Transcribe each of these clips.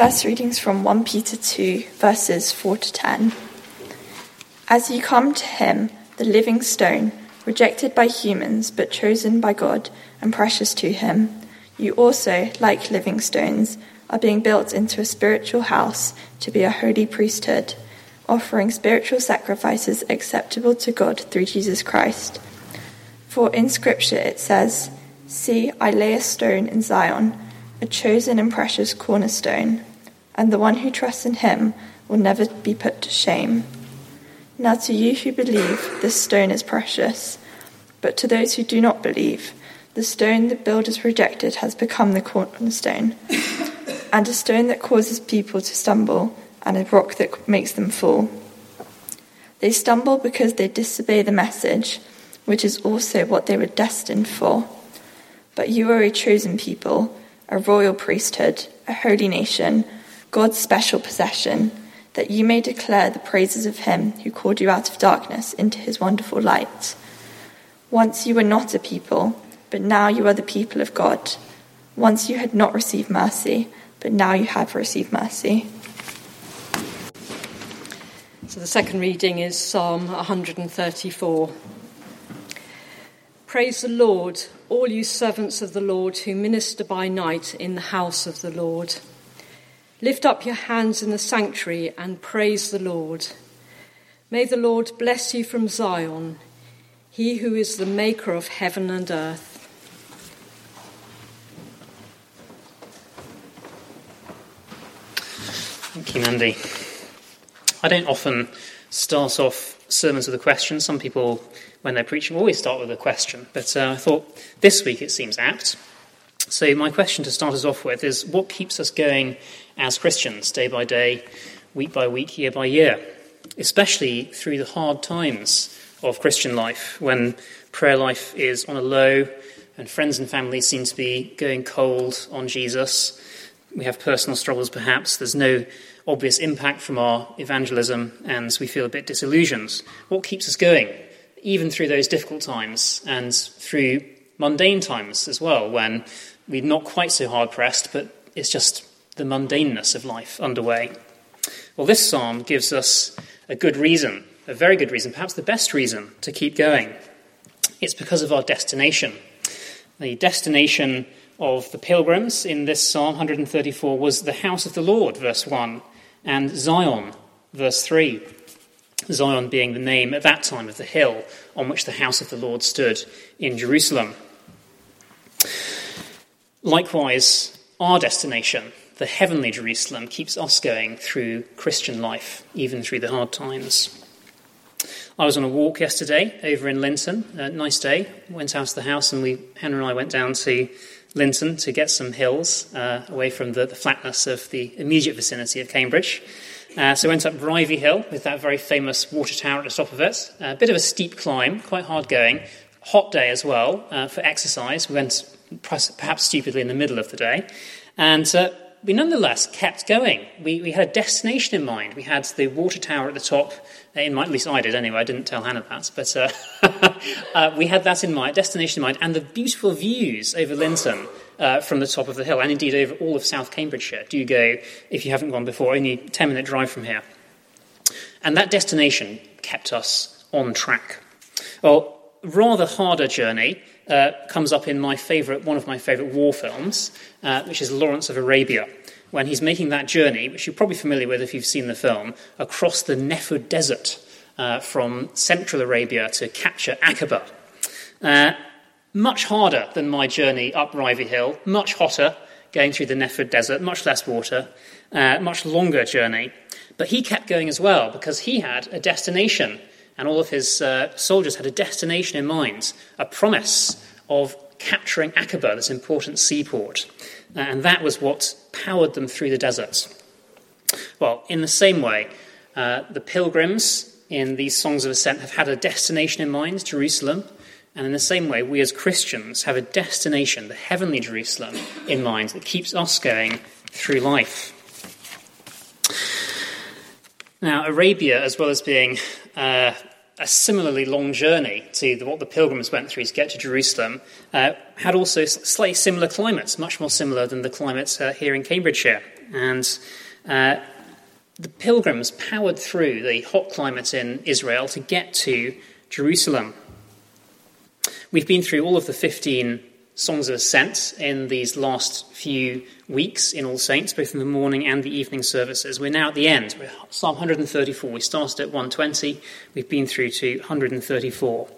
First readings from 1 Peter 2, verses 4 to 10. As you come to him, the living stone, rejected by humans but chosen by God and precious to him, you also, like living stones, are being built into a spiritual house to be a holy priesthood, offering spiritual sacrifices acceptable to God through Jesus Christ. For in Scripture it says, See, I lay a stone in Zion, a chosen and precious cornerstone, and the one who trusts in him will never be put to shame. Now, to you who believe, this stone is precious, but to those who do not believe, the stone the builders rejected has become the cornerstone, and a stone that causes people to stumble, and a rock that makes them fall. They stumble because they disobey the message, which is also what they were destined for. But you are a chosen people, a royal priesthood, a holy nation, God's special possession, that you may declare the praises of him who called you out of darkness into his wonderful light. Once you were not a people, but now you are the people of God. Once you had not received mercy, but now you have received mercy. So the second reading is Psalm 134. Praise the Lord, all you servants of the Lord who minister by night in the house of the Lord. Lift up your hands in the sanctuary and praise the Lord. May the Lord bless you from Zion, he who is the maker of heaven and earth. Thank you, Mandy. I don't often start off sermons with a question. Some people when they're preaching always start with a question. But uh, I thought this week it seems apt. So, my question to start us off with is what keeps us going as Christians, day by day, week by week, year by year, especially through the hard times of Christian life, when prayer life is on a low and friends and family seem to be going cold on Jesus. We have personal struggles, perhaps. There's no obvious impact from our evangelism, and we feel a bit disillusioned. What keeps us going? even through those difficult times and through mundane times as well, when we're not quite so hard pressed, but it's just the mundaneness of life underway. Well, this psalm gives us a good reason, a very good reason, perhaps the best reason to keep going. It's because of our destination. The destination of the pilgrims in this psalm 134 was the house of the Lord, verse 1, and Zion, verse 3. Zion being the name at that time of the hill on which the house of the Lord stood in Jerusalem. Likewise, our destination, the heavenly Jerusalem, keeps us going through Christian life, even through the hard times. I was on a walk yesterday over in Linton. Nice day. Went out of the house and we, Hannah and I went down to Linton to get some hills uh, away from the, the, flatness of the immediate vicinity of Cambridge. Uh, so went up Rivey Hill with that very famous water tower at the top of it. A bit of a steep climb, quite hard going. Hot day as well uh, for exercise. We went perhaps stupidly in the middle of the day. And uh, we nonetheless kept going. We, we, had a destination in mind. We had the water tower at the top uh, in mind, at least I did anyway, I didn't tell Hannah that, but uh, uh, we had that in mind, destination in mind, and the beautiful views over Linton uh, from the top of the hill, and indeed over all of South Cambridgeshire. Do go, if you haven't gone before, only 10 minute drive from here. And that destination kept us on track. Well, rather harder journey uh, comes up in my favourite, one of my favourite war films, uh, which is Lawrence of Arabia, when he's making that journey, which you're probably familiar with if you've seen the film, across the Nefud Desert uh, from central Arabia to capture Aqaba. Uh, much harder than my journey up Rivey Hill, much hotter, going through the Nefud Desert, much less water, uh, much longer journey. But he kept going as well because he had a destination, and all of his uh, soldiers had a destination in mind, a promise of capturing Aqaba, this important seaport. Uh, and that was what powered them through the deserts. Well, in the same way, uh, the pilgrims in these songs of ascent have had a destination in mind, Jerusalem. And in the same way, we as Christians have a destination, the heavenly Jerusalem, in mind that keeps us going through life. Now, Arabia, as well as being uh, a similarly long journey to the, what the pilgrims went through to get to Jerusalem, uh, had also slightly similar climates, much more similar than the climate uh, here in Cambridgeshire. and uh, the pilgrims powered through the hot climate in Israel to get to Jerusalem. We've been through all of the 15 songs of ascent in these last few weeks in All Saints, both in the morning and the evening services. We're now at the end. We're Psalm 134. We started at 120. We've been through to 134.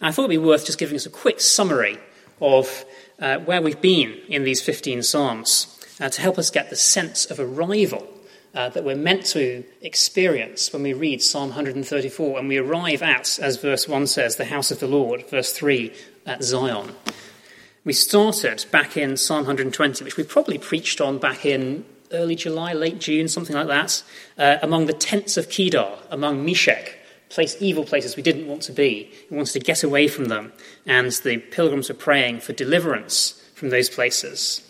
And I thought it would be worth just giving us a quick summary of uh, where we've been in these 15 Psalms uh, to help us get the sense of arrival uh, that we're meant to experience when we read Psalm 134 and we arrive at, as verse 1 says, the house of the Lord, verse 3, at Zion. We started back in Psalm 120, which we probably preached on back in early July, late June, something like that, uh, among the tents of Kedar, among Meshech, place, evil places we didn't want to be. We wanted to get away from them, and the pilgrims were praying for deliverance from those places.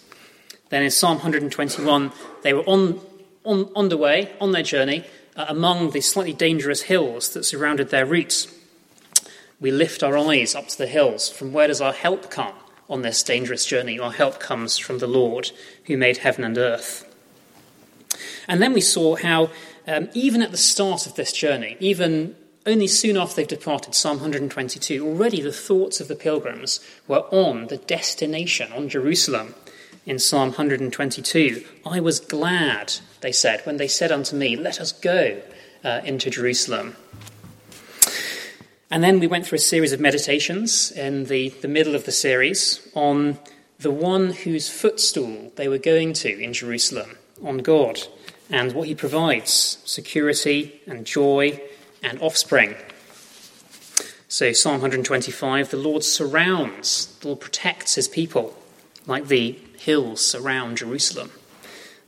Then in Psalm 121, they were on, on, on the way, on their journey, uh, among the slightly dangerous hills that surrounded their routes. We lift our eyes up to the hills. From where does our help come on this dangerous journey? Our help comes from the Lord who made heaven and earth. And then we saw how, um, even at the start of this journey, even only soon after they've departed, Psalm 122, already the thoughts of the pilgrims were on the destination, on Jerusalem. In Psalm 122, I was glad, they said, when they said unto me, Let us go uh, into Jerusalem. And then we went through a series of meditations in the, the middle of the series on the one whose footstool they were going to in Jerusalem, on God, and what he provides security and joy and offspring. So, Psalm 125 the Lord surrounds, the Lord protects his people, like the hills surround Jerusalem.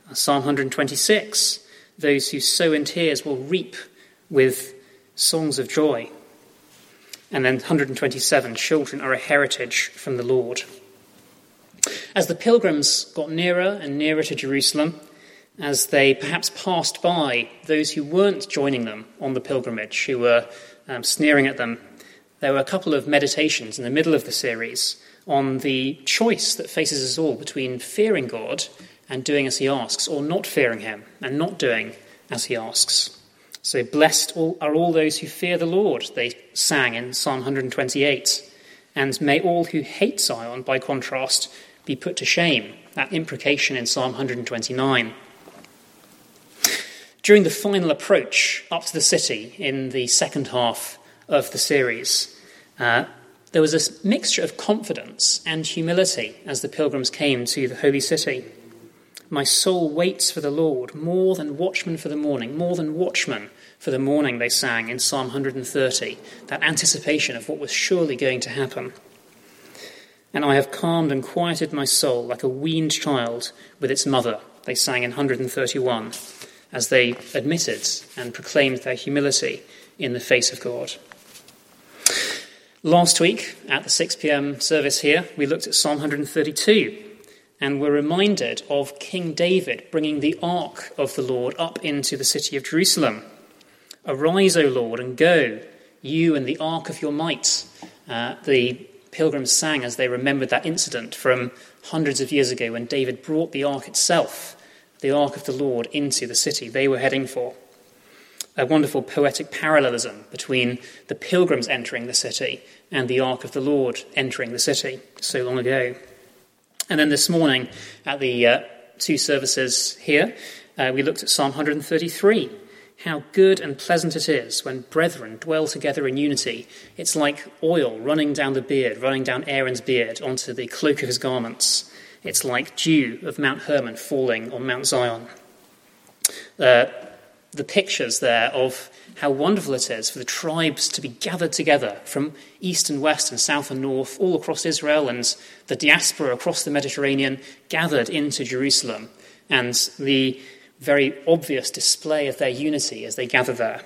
Uh, Psalm 126 those who sow in tears will reap with songs of joy. And then 127 children are a heritage from the Lord. As the pilgrims got nearer and nearer to Jerusalem, as they perhaps passed by those who weren't joining them on the pilgrimage, who were um, sneering at them, there were a couple of meditations in the middle of the series on the choice that faces us all between fearing God and doing as he asks, or not fearing him and not doing as he asks. So, blessed are all those who fear the Lord, they sang in Psalm 128. And may all who hate Zion, by contrast, be put to shame. That imprecation in Psalm 129. During the final approach up to the city in the second half of the series, uh, there was a mixture of confidence and humility as the pilgrims came to the holy city. My soul waits for the Lord more than watchmen for the morning, more than watchmen for the morning, they sang in Psalm 130, that anticipation of what was surely going to happen. And I have calmed and quieted my soul like a weaned child with its mother, they sang in 131 as they admitted and proclaimed their humility in the face of God. Last week, at the 6 pm service here, we looked at Psalm 132 and were reminded of King David bringing the ark of the Lord up into the city of Jerusalem. Arise, O Lord, and go, you and the ark of your might. Uh, the pilgrims sang as they remembered that incident from hundreds of years ago when David brought the ark itself the ark of the Lord into the city they were heading for. A wonderful poetic parallelism between the pilgrims entering the city and the ark of the Lord entering the city so long ago. And then this morning at the uh, two services here, uh, we looked at Psalm 133. How good and pleasant it is when brethren dwell together in unity. It's like oil running down the beard, running down Aaron's beard onto the cloak of his garments. It's like dew of Mount Hermon falling on Mount Zion. Uh, the pictures there of how wonderful it is for the tribes to be gathered together from east and west and south and north, all across Israel, and the diaspora across the Mediterranean gathered into Jerusalem, and the very obvious display of their unity as they gather there.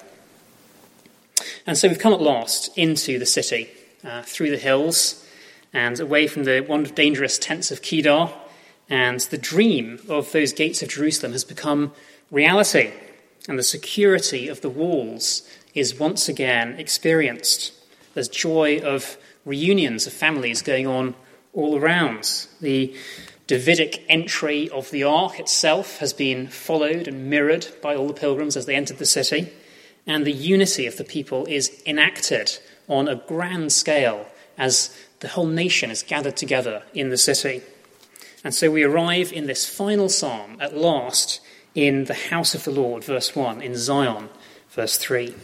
And so we've come at last into the city, uh, through the hills, and away from the one dangerous tents of Kedar. And the dream of those gates of Jerusalem has become reality, and the security of the walls is once again experienced. There's joy of reunions of families going on all around. The Davidic entry of the ark itself has been followed and mirrored by all the pilgrims as they entered the city, and the unity of the people is enacted on a grand scale as the whole nation is gathered together in the city. And so we arrive in this final psalm at last in the house of the Lord, verse 1, in Zion, verse 3.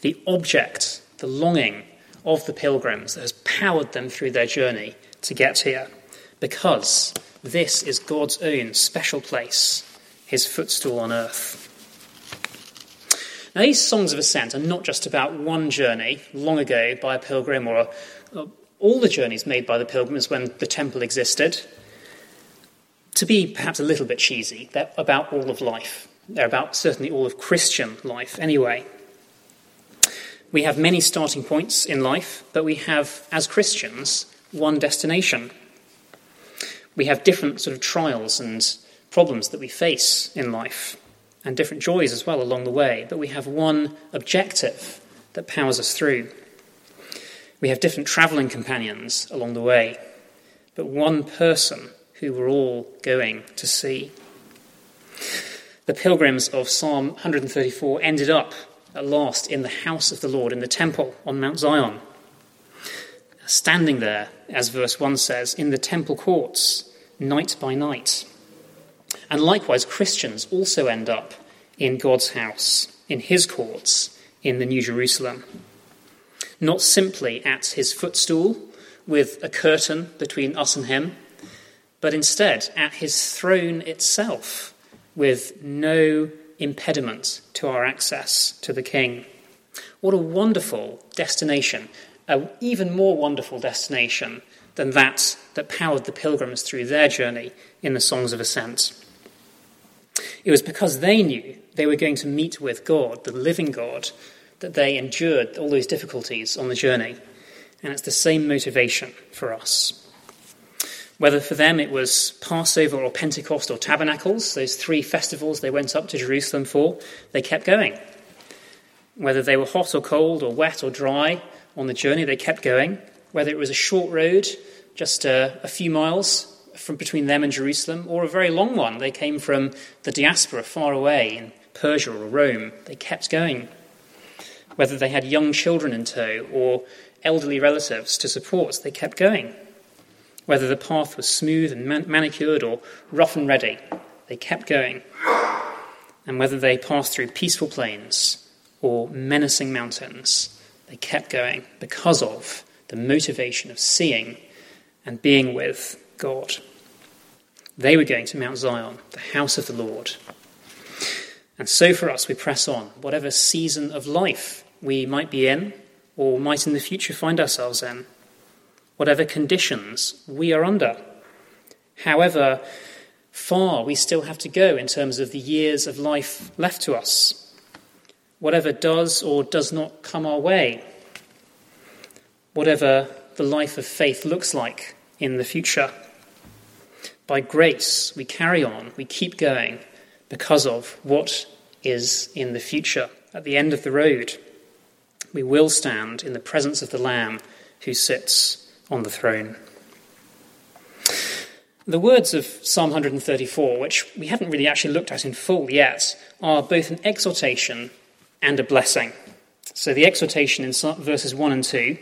The object, the longing of the pilgrims that has powered them through their journey to get here, because this is God's own special place, his footstool on earth. Now, these songs of ascent are not just about one journey long ago by a pilgrim or, a, all the journeys made by the pilgrims when the temple existed. To be perhaps a little bit cheesy, they're about all of life. They're about certainly all of Christian life, anyway. We have many starting points in life, but we have, as Christians, one destination. We have different sort of trials and problems that we face in life, and different joys as well along the way, but we have one objective that powers us through. We have different travelling companions along the way, but one person who we're all going to see. The pilgrims of Psalm 134 ended up at last in the house of the Lord, in the temple on Mount Zion. Standing there, as verse 1 says, in the temple courts, night by night. And likewise, Christians also end up in God's house, in his courts, in the New Jerusalem. Not simply at his footstool, with a curtain between us and him, but instead at his throne itself, with no impediment to our access to the King. What a wonderful destination, an even more wonderful destination than that that powered the pilgrims through their journey in the Songs of Ascent. It was because they knew they were going to meet with God, the living God, that they endured all those difficulties on the journey. And it's the same motivation for us. Whether for them it was Passover or Pentecost or Tabernacles, those three festivals they went up to Jerusalem for, they kept going. Whether they were hot or cold or wet or dry on the journey, they kept going. Whether it was a short road, just a, a few miles from between them and Jerusalem, or a very long one, they came from the diaspora far away in Persia or Rome, they kept going. Whether they had young children in tow or elderly relatives to support, they kept going. Whether the path was smooth and man- manicured or rough and ready, they kept going. And whether they passed through peaceful plains or menacing mountains, they kept going because of the motivation of seeing and being with God. They were going to Mount Zion, the house of the Lord. And so for us, we press on, whatever season of life we might be in or might in the future find ourselves in whatever conditions we are under. However far we still have to go in terms of the years of life left to us, whatever does or does not come our way, whatever the life of faith looks like in the future. By grace, we carry on, we keep going because of what is in the future. At the end of the road, we will stand in the presence of the Lamb who sits on the throne. The words of Psalm 134, which we haven't really actually looked at in full yet, are both an exhortation and a blessing. So the exhortation in verses 1 and 2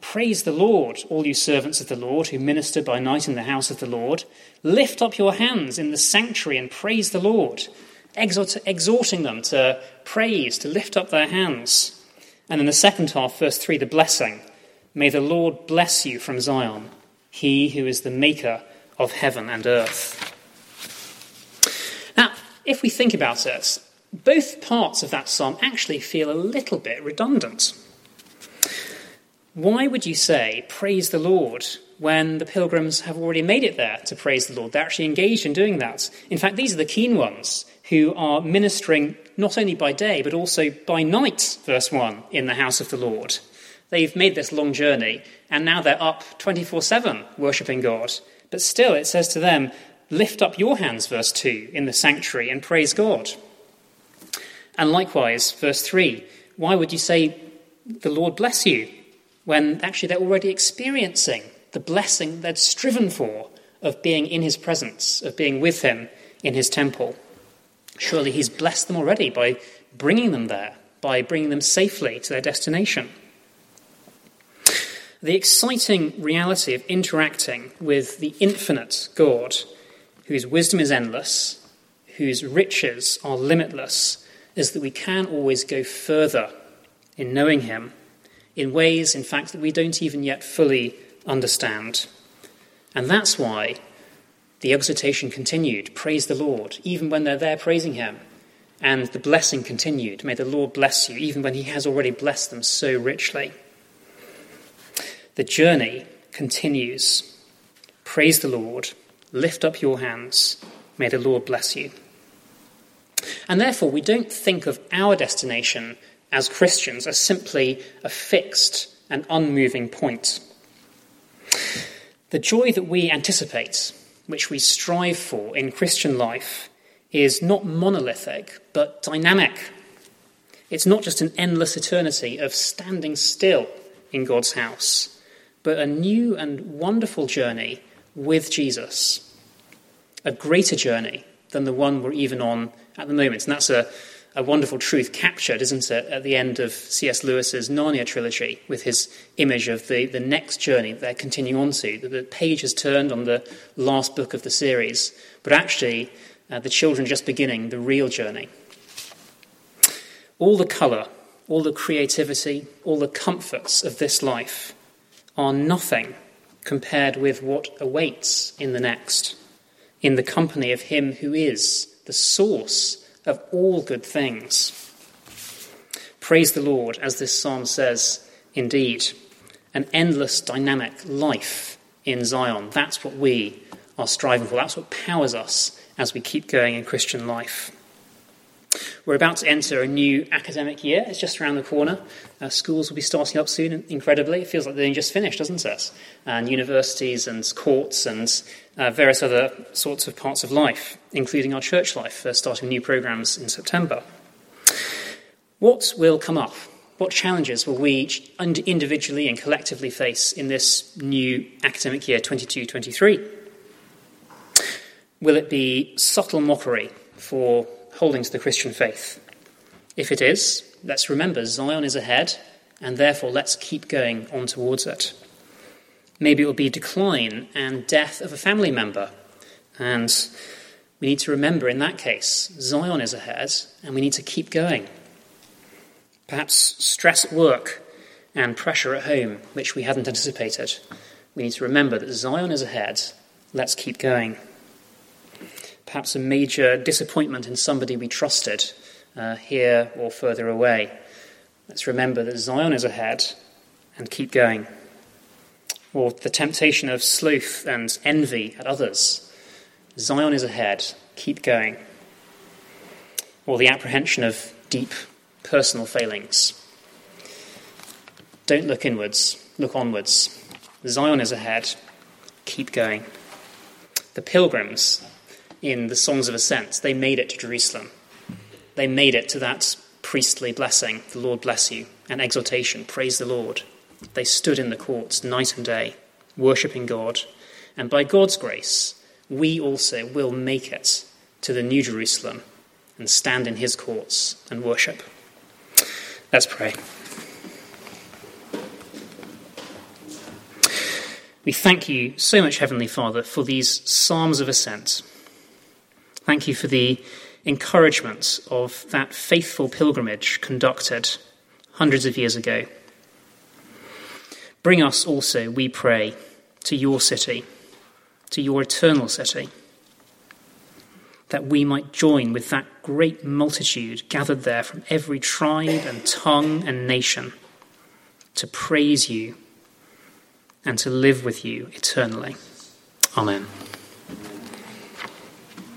Praise the Lord, all you servants of the Lord who minister by night in the house of the Lord. Lift up your hands in the sanctuary and praise the Lord, Exhort, exhorting them to praise, to lift up their hands. And in the second half, verse 3, the blessing. May the Lord bless you from Zion, he who is the maker of heaven and earth. Now, if we think about it, both parts of that psalm actually feel a little bit redundant. Why would you say, praise the Lord, when the pilgrims have already made it there to praise the Lord? They're actually engaged in doing that. In fact, these are the keen ones who are ministering not only by day, but also by night, verse 1, in the house of the Lord. They've made this long journey, and now they're up 24 7 worshipping God. But still, it says to them, Lift up your hands, verse 2, in the sanctuary and praise God. And likewise, verse 3, why would you say, The Lord bless you, when actually they're already experiencing the blessing they'd striven for of being in his presence, of being with him in his temple. Surely he's blessed them already by bringing them there, by bringing them safely to their destination. The exciting reality of interacting with the infinite God, whose wisdom is endless, whose riches are limitless, is that we can always go further in knowing him in ways, in fact, that we don't even yet fully understand. And that's why the exhortation continued praise the Lord, even when they're there praising him. And the blessing continued may the Lord bless you, even when he has already blessed them so richly. The journey continues. Praise the Lord, lift up your hands, may the Lord bless you. And therefore, we don't think of our destination as Christians as simply a fixed and unmoving point. The joy that we anticipate, which we strive for in Christian life, is not monolithic, but dynamic. It's not just an endless eternity of standing still in God's house, but a new and wonderful journey with Jesus. A greater journey than the one we're even on at the moment. And that's a, a wonderful truth captured, isn't it, at the end of C.S. Lewis's Narnia trilogy with his image of the, the next journey they're continuing on to. The page has turned on the last book of the series, but actually, uh, the children just beginning the real journey. All the colour, all the creativity, all the comforts of this life are nothing compared with what awaits in the next, in the company of Him who is the source of all good things. Praise the Lord, as this psalm says, indeed, an endless dynamic life in Zion. That's what we are striving for. That's what powers us as we keep going in Christian life. We're about to enter a new academic year. It's just around the corner. Uh, schools will be starting up soon, incredibly. It feels like they've just finished, doesn't it? And universities and courts and uh, various other sorts of parts of life, including our church life, uh, starting new programs in September. What will come up? What challenges will we individually and collectively face in this new academic year 22 23? Will it be subtle mockery for holding to the Christian faith? If it is, let's remember Zion is ahead, and therefore let's keep going on towards it. Maybe it will be decline and death of a family member. And we need to remember in that case, Zion is ahead, and we need to keep going. Perhaps stress at work and pressure at home, which we hadn't anticipated. We need to remember that Zion is ahead. Let's keep going perhaps a major disappointment in somebody we trusted uh, here or further away. Let's remember that Zion is ahead and keep going. Or the temptation of sloth and envy at others. Zion is ahead, keep going. Or the apprehension of deep personal failings. Don't look inwards, look onwards. Zion is ahead, keep going. The pilgrims in the Songs of Ascent. They made it to Jerusalem. They made it to that priestly blessing, the Lord bless you, and exhortation, praise the Lord. They stood in the courts night and day, worshipping God. And by God's grace, we also will make it to the New Jerusalem and stand in his courts and worship. Let's pray. We thank you so much, Heavenly Father, for these Psalms of Ascent. Thank you for the encouragement of that faithful pilgrimage conducted hundreds of years ago. Bring us also, we pray, to your city, to your eternal city, that we might join with that great multitude gathered there from every tribe and tongue and nation to praise you and to live with you eternally. Amen.